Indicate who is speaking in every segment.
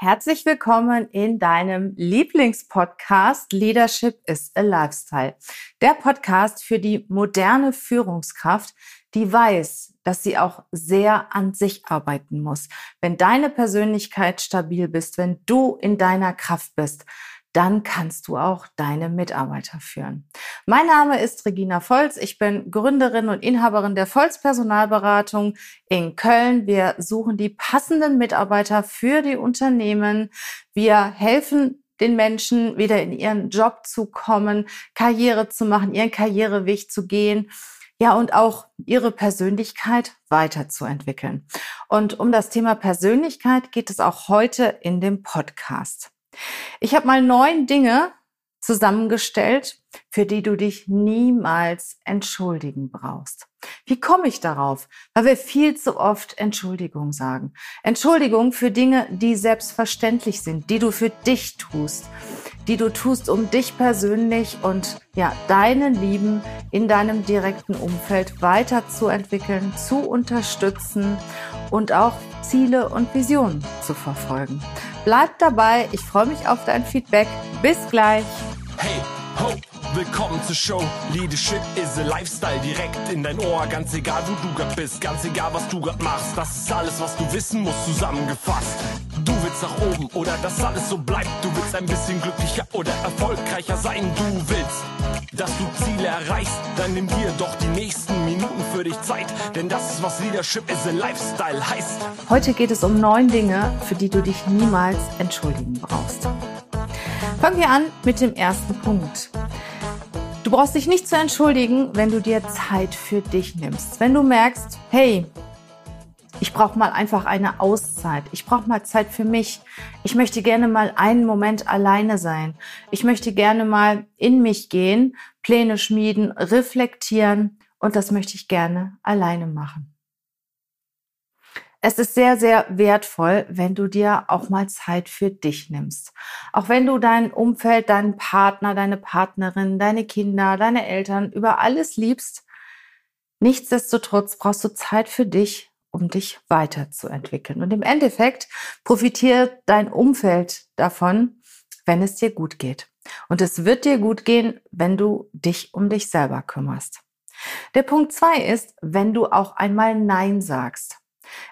Speaker 1: Herzlich willkommen in deinem Lieblingspodcast Leadership is a Lifestyle. Der Podcast für die moderne Führungskraft, die weiß, dass sie auch sehr an sich arbeiten muss. Wenn deine Persönlichkeit stabil bist, wenn du in deiner Kraft bist, dann kannst du auch deine Mitarbeiter führen. Mein Name ist Regina Volz. Ich bin Gründerin und Inhaberin der Volz Personalberatung in Köln. Wir suchen die passenden Mitarbeiter für die Unternehmen. Wir helfen den Menschen wieder in ihren Job zu kommen, Karriere zu machen, ihren Karriereweg zu gehen. Ja, und auch ihre Persönlichkeit weiterzuentwickeln. Und um das Thema Persönlichkeit geht es auch heute in dem Podcast. Ich habe mal neun Dinge zusammengestellt, für die du dich niemals entschuldigen brauchst. Wie komme ich darauf? Weil wir viel zu oft Entschuldigung sagen. Entschuldigung für Dinge, die selbstverständlich sind, die du für dich tust, die du tust, um dich persönlich und ja, deinen Lieben in deinem direkten Umfeld weiterzuentwickeln, zu unterstützen und auch Ziele und Visionen zu verfolgen. Bleib dabei, ich freue mich auf dein Feedback. Bis gleich.
Speaker 2: Hey, ho, willkommen zur Show. Leadership is a Lifestyle direkt in dein Ohr. Ganz egal, wo du grad bist, ganz egal, was du grad machst. Das ist alles, was du wissen musst, zusammengefasst. Du willst nach oben oder dass alles so bleibt. Du willst ein bisschen glücklicher oder erfolgreicher sein. Du willst dass du Ziele erreichst, dann nimm dir doch die nächsten Minuten für dich Zeit, denn das ist was Leadership is a Lifestyle heißt.
Speaker 1: Heute geht es um neun Dinge, für die du dich niemals entschuldigen brauchst. Fangen wir an mit dem ersten Punkt. Du brauchst dich nicht zu entschuldigen, wenn du dir Zeit für dich nimmst. Wenn du merkst, hey, ich brauche mal einfach eine Auszeit. Ich brauche mal Zeit für mich. Ich möchte gerne mal einen Moment alleine sein. Ich möchte gerne mal in mich gehen, Pläne schmieden, reflektieren und das möchte ich gerne alleine machen. Es ist sehr, sehr wertvoll, wenn du dir auch mal Zeit für dich nimmst. Auch wenn du dein Umfeld, deinen Partner, deine Partnerin, deine Kinder, deine Eltern über alles liebst, nichtsdestotrotz brauchst du Zeit für dich um dich weiterzuentwickeln. Und im Endeffekt profitiert dein Umfeld davon, wenn es dir gut geht. Und es wird dir gut gehen, wenn du dich um dich selber kümmerst. Der Punkt zwei ist, wenn du auch einmal Nein sagst.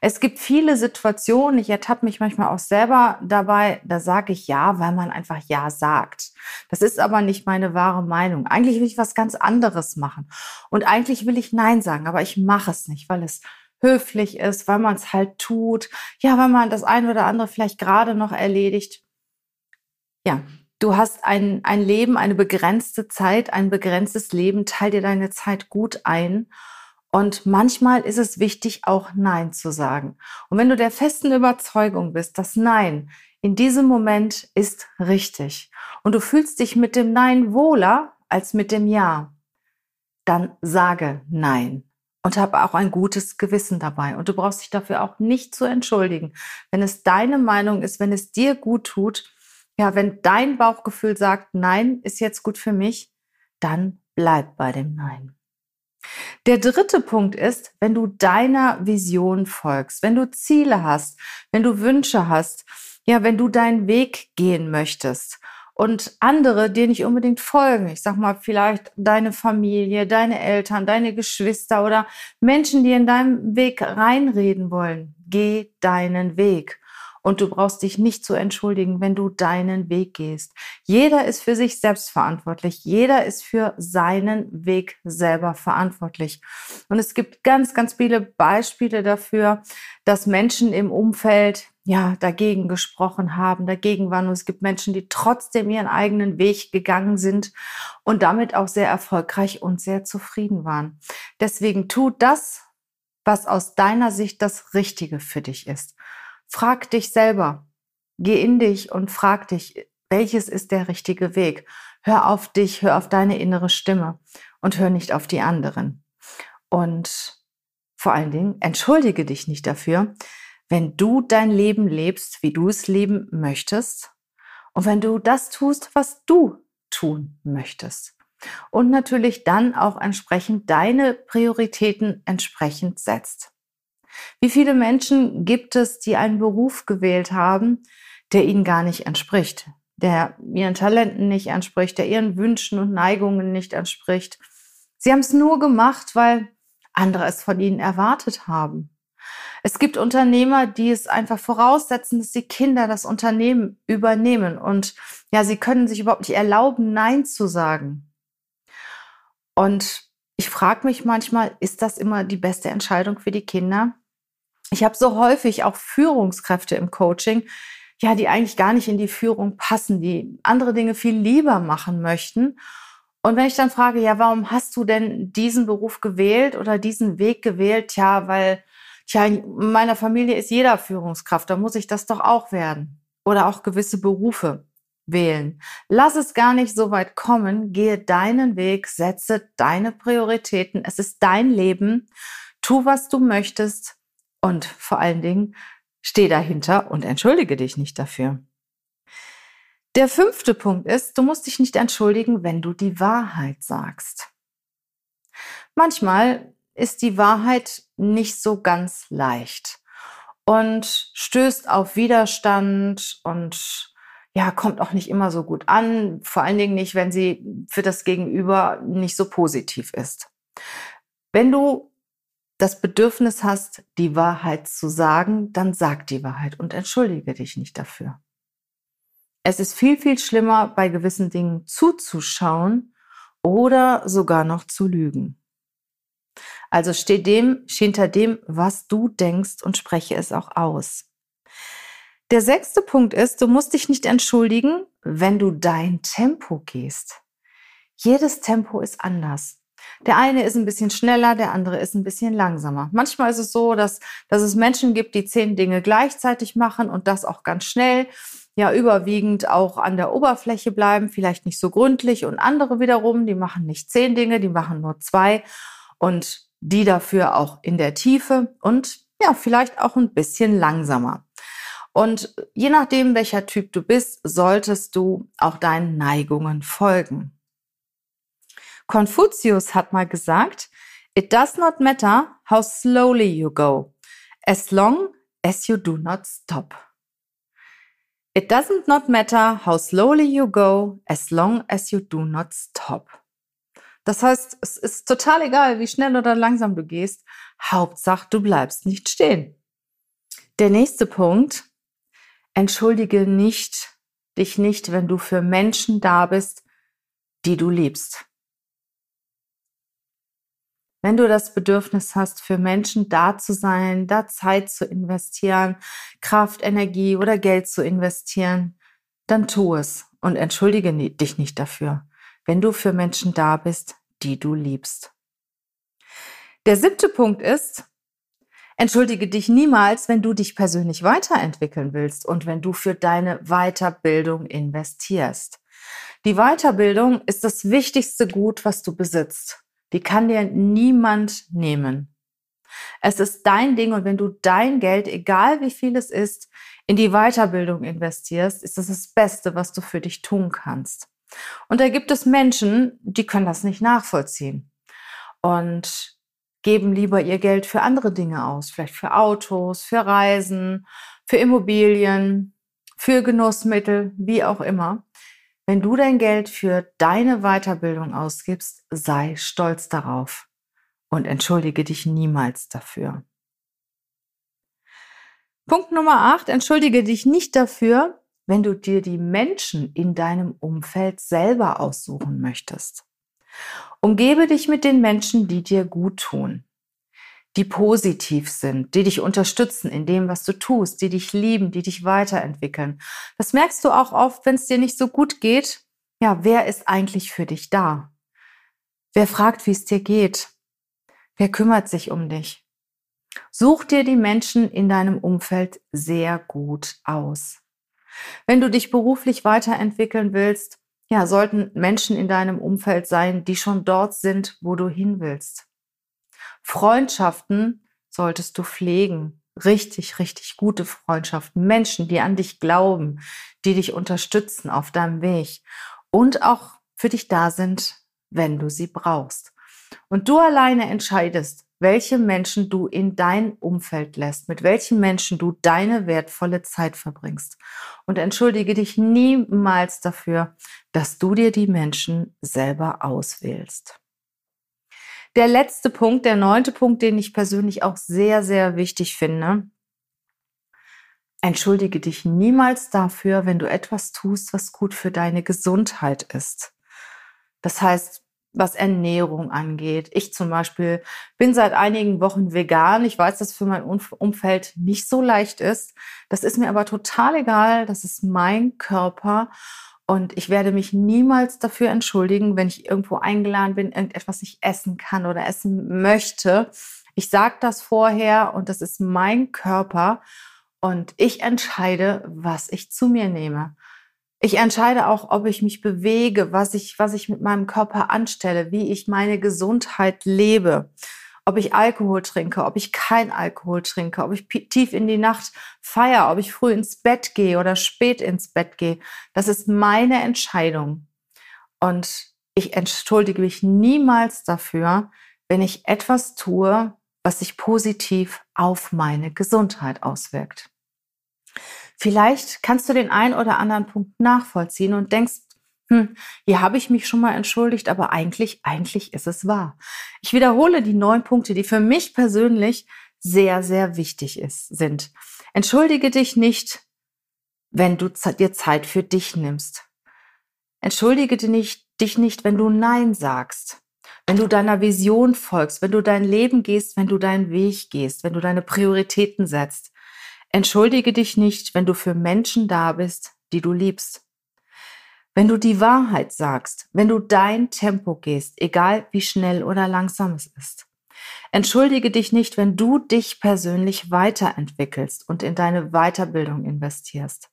Speaker 1: Es gibt viele Situationen, ich ertappe mich manchmal auch selber dabei, da sage ich Ja, weil man einfach Ja sagt. Das ist aber nicht meine wahre Meinung. Eigentlich will ich was ganz anderes machen. Und eigentlich will ich Nein sagen, aber ich mache es nicht, weil es höflich ist, weil man es halt tut, ja, weil man das eine oder andere vielleicht gerade noch erledigt. Ja, du hast ein, ein Leben, eine begrenzte Zeit, ein begrenztes Leben, teil dir deine Zeit gut ein. Und manchmal ist es wichtig, auch Nein zu sagen. Und wenn du der festen Überzeugung bist, dass Nein in diesem Moment ist richtig und du fühlst dich mit dem Nein wohler als mit dem Ja, dann sage Nein und habe auch ein gutes Gewissen dabei. Und du brauchst dich dafür auch nicht zu entschuldigen. Wenn es deine Meinung ist, wenn es dir gut tut, ja, wenn dein Bauchgefühl sagt, nein, ist jetzt gut für mich, dann bleib bei dem Nein. Der dritte Punkt ist, wenn du deiner Vision folgst, wenn du Ziele hast, wenn du Wünsche hast, ja, wenn du deinen Weg gehen möchtest und andere dir nicht unbedingt folgen. Ich sag mal, vielleicht deine Familie, deine Eltern, deine Geschwister oder Menschen, die in deinem Weg reinreden wollen. Geh deinen Weg. Und du brauchst dich nicht zu entschuldigen, wenn du deinen Weg gehst. Jeder ist für sich selbst verantwortlich. Jeder ist für seinen Weg selber verantwortlich. Und es gibt ganz, ganz viele Beispiele dafür, dass Menschen im Umfeld ja, dagegen gesprochen haben, dagegen waren. Und es gibt Menschen, die trotzdem ihren eigenen Weg gegangen sind und damit auch sehr erfolgreich und sehr zufrieden waren. Deswegen tu das, was aus deiner Sicht das Richtige für dich ist. Frag dich selber. Geh in dich und frag dich, welches ist der richtige Weg? Hör auf dich, hör auf deine innere Stimme und hör nicht auf die anderen. Und vor allen Dingen entschuldige dich nicht dafür, wenn du dein Leben lebst, wie du es leben möchtest und wenn du das tust, was du tun möchtest. Und natürlich dann auch entsprechend deine Prioritäten entsprechend setzt. Wie viele Menschen gibt es, die einen Beruf gewählt haben, der ihnen gar nicht entspricht, der ihren Talenten nicht entspricht, der ihren Wünschen und Neigungen nicht entspricht. Sie haben es nur gemacht, weil andere es von ihnen erwartet haben. Es gibt Unternehmer, die es einfach voraussetzen, dass die Kinder das Unternehmen übernehmen und ja, sie können sich überhaupt nicht erlauben, Nein zu sagen. Und ich frage mich manchmal, ist das immer die beste Entscheidung für die Kinder? Ich habe so häufig auch Führungskräfte im Coaching, ja, die eigentlich gar nicht in die Führung passen, die andere Dinge viel lieber machen möchten. Und wenn ich dann frage, ja, warum hast du denn diesen Beruf gewählt oder diesen Weg gewählt? Ja, weil, tja, in meiner Familie ist jeder Führungskraft, da muss ich das doch auch werden. Oder auch gewisse Berufe wählen. Lass es gar nicht so weit kommen, gehe deinen Weg, setze deine Prioritäten. Es ist dein Leben. Tu, was du möchtest und vor allen Dingen Steh dahinter und entschuldige dich nicht dafür. Der fünfte Punkt ist, du musst dich nicht entschuldigen, wenn du die Wahrheit sagst. Manchmal ist die Wahrheit nicht so ganz leicht und stößt auf Widerstand und ja, kommt auch nicht immer so gut an, vor allen Dingen nicht, wenn sie für das Gegenüber nicht so positiv ist. Wenn du das Bedürfnis hast, die Wahrheit zu sagen, dann sag die Wahrheit und entschuldige dich nicht dafür. Es ist viel, viel schlimmer, bei gewissen Dingen zuzuschauen oder sogar noch zu lügen. Also steh dem, hinter dem, was du denkst und spreche es auch aus. Der sechste Punkt ist, du musst dich nicht entschuldigen, wenn du dein Tempo gehst. Jedes Tempo ist anders. Der eine ist ein bisschen schneller, der andere ist ein bisschen langsamer. Manchmal ist es so, dass, dass es Menschen gibt, die zehn Dinge gleichzeitig machen und das auch ganz schnell, ja überwiegend auch an der Oberfläche bleiben, vielleicht nicht so gründlich und andere wiederum, die machen nicht zehn Dinge, die machen nur zwei und die dafür auch in der Tiefe und ja, vielleicht auch ein bisschen langsamer. Und je nachdem, welcher Typ du bist, solltest du auch deinen Neigungen folgen. Konfuzius hat mal gesagt, It does not matter how slowly you go, as long as you do not stop. It doesn't not matter how slowly you go, as long as you do not stop. Das heißt, es ist total egal, wie schnell oder langsam du gehst. Hauptsache, du bleibst nicht stehen. Der nächste Punkt. Entschuldige nicht, dich nicht, wenn du für Menschen da bist, die du liebst. Wenn du das Bedürfnis hast, für Menschen da zu sein, da Zeit zu investieren, Kraft, Energie oder Geld zu investieren, dann tu es und entschuldige dich nicht dafür, wenn du für Menschen da bist, die du liebst. Der siebte Punkt ist, entschuldige dich niemals, wenn du dich persönlich weiterentwickeln willst und wenn du für deine Weiterbildung investierst. Die Weiterbildung ist das wichtigste Gut, was du besitzt. Die kann dir niemand nehmen. Es ist dein Ding und wenn du dein Geld, egal wie viel es ist, in die Weiterbildung investierst, ist das das Beste, was du für dich tun kannst. Und da gibt es Menschen, die können das nicht nachvollziehen und geben lieber ihr Geld für andere Dinge aus, vielleicht für Autos, für Reisen, für Immobilien, für Genussmittel, wie auch immer. Wenn du dein Geld für deine Weiterbildung ausgibst, sei stolz darauf und entschuldige dich niemals dafür. Punkt Nummer 8. Entschuldige dich nicht dafür, wenn du dir die Menschen in deinem Umfeld selber aussuchen möchtest. Umgebe dich mit den Menschen, die dir gut tun die positiv sind, die dich unterstützen in dem, was du tust, die dich lieben, die dich weiterentwickeln. Das merkst du auch oft, wenn es dir nicht so gut geht. Ja, wer ist eigentlich für dich da? Wer fragt, wie es dir geht? Wer kümmert sich um dich? Such dir die Menschen in deinem Umfeld sehr gut aus. Wenn du dich beruflich weiterentwickeln willst, ja, sollten Menschen in deinem Umfeld sein, die schon dort sind, wo du hin willst. Freundschaften solltest du pflegen. Richtig, richtig gute Freundschaften. Menschen, die an dich glauben, die dich unterstützen auf deinem Weg und auch für dich da sind, wenn du sie brauchst. Und du alleine entscheidest, welche Menschen du in dein Umfeld lässt, mit welchen Menschen du deine wertvolle Zeit verbringst. Und entschuldige dich niemals dafür, dass du dir die Menschen selber auswählst. Der letzte Punkt, der neunte Punkt, den ich persönlich auch sehr, sehr wichtig finde. Entschuldige dich niemals dafür, wenn du etwas tust, was gut für deine Gesundheit ist. Das heißt, was Ernährung angeht. Ich zum Beispiel bin seit einigen Wochen vegan. Ich weiß, dass für mein Umfeld nicht so leicht ist. Das ist mir aber total egal. Das ist mein Körper. Und ich werde mich niemals dafür entschuldigen, wenn ich irgendwo eingeladen bin, irgendetwas nicht essen kann oder essen möchte. Ich sage das vorher und das ist mein Körper. Und ich entscheide, was ich zu mir nehme. Ich entscheide auch, ob ich mich bewege, was ich, was ich mit meinem Körper anstelle, wie ich meine Gesundheit lebe, ob ich Alkohol trinke, ob ich kein Alkohol trinke, ob ich tief in die Nacht feiere, ob ich früh ins Bett gehe oder spät ins Bett gehe. Das ist meine Entscheidung. Und ich entschuldige mich niemals dafür, wenn ich etwas tue, was sich positiv auf meine Gesundheit auswirkt. Vielleicht kannst du den einen oder anderen Punkt nachvollziehen und denkst, hm, hier habe ich mich schon mal entschuldigt, aber eigentlich, eigentlich ist es wahr. Ich wiederhole die neun Punkte, die für mich persönlich sehr, sehr wichtig ist, sind. Entschuldige dich nicht, wenn du dir Zeit für dich nimmst. Entschuldige dich nicht, dich nicht, wenn du Nein sagst. Wenn du deiner Vision folgst, wenn du dein Leben gehst, wenn du deinen Weg gehst, wenn du deine Prioritäten setzt. Entschuldige dich nicht, wenn du für Menschen da bist, die du liebst. Wenn du die Wahrheit sagst, wenn du dein Tempo gehst, egal wie schnell oder langsam es ist. Entschuldige dich nicht, wenn du dich persönlich weiterentwickelst und in deine Weiterbildung investierst.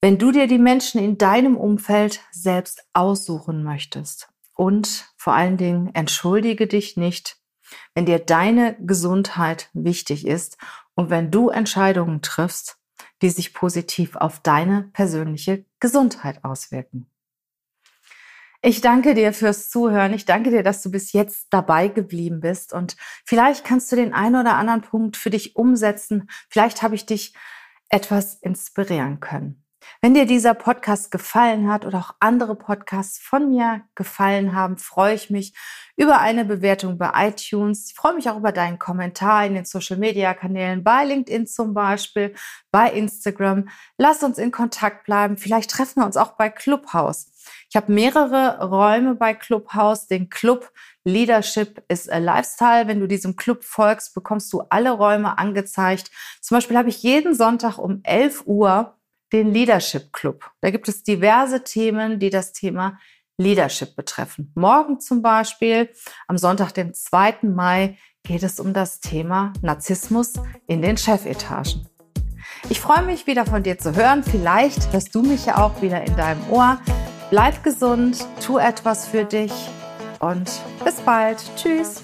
Speaker 1: Wenn du dir die Menschen in deinem Umfeld selbst aussuchen möchtest. Und vor allen Dingen entschuldige dich nicht, wenn dir deine Gesundheit wichtig ist und wenn du Entscheidungen triffst, die sich positiv auf deine persönliche Gesundheit auswirken. Ich danke dir fürs Zuhören. Ich danke dir, dass du bis jetzt dabei geblieben bist. Und vielleicht kannst du den einen oder anderen Punkt für dich umsetzen. Vielleicht habe ich dich etwas inspirieren können. Wenn dir dieser Podcast gefallen hat oder auch andere Podcasts von mir gefallen haben, freue ich mich über eine Bewertung bei iTunes. Ich freue mich auch über deinen Kommentar in den Social Media Kanälen, bei LinkedIn zum Beispiel, bei Instagram. Lass uns in Kontakt bleiben. Vielleicht treffen wir uns auch bei Clubhouse. Ich habe mehrere Räume bei Clubhouse. Den Club Leadership is a Lifestyle. Wenn du diesem Club folgst, bekommst du alle Räume angezeigt. Zum Beispiel habe ich jeden Sonntag um 11 Uhr den Leadership Club. Da gibt es diverse Themen, die das Thema Leadership betreffen. Morgen zum Beispiel, am Sonntag, den 2. Mai, geht es um das Thema Narzissmus in den Chefetagen. Ich freue mich wieder von dir zu hören. Vielleicht hörst du mich ja auch wieder in deinem Ohr. Bleib gesund, tu etwas für dich und bis bald. Tschüss.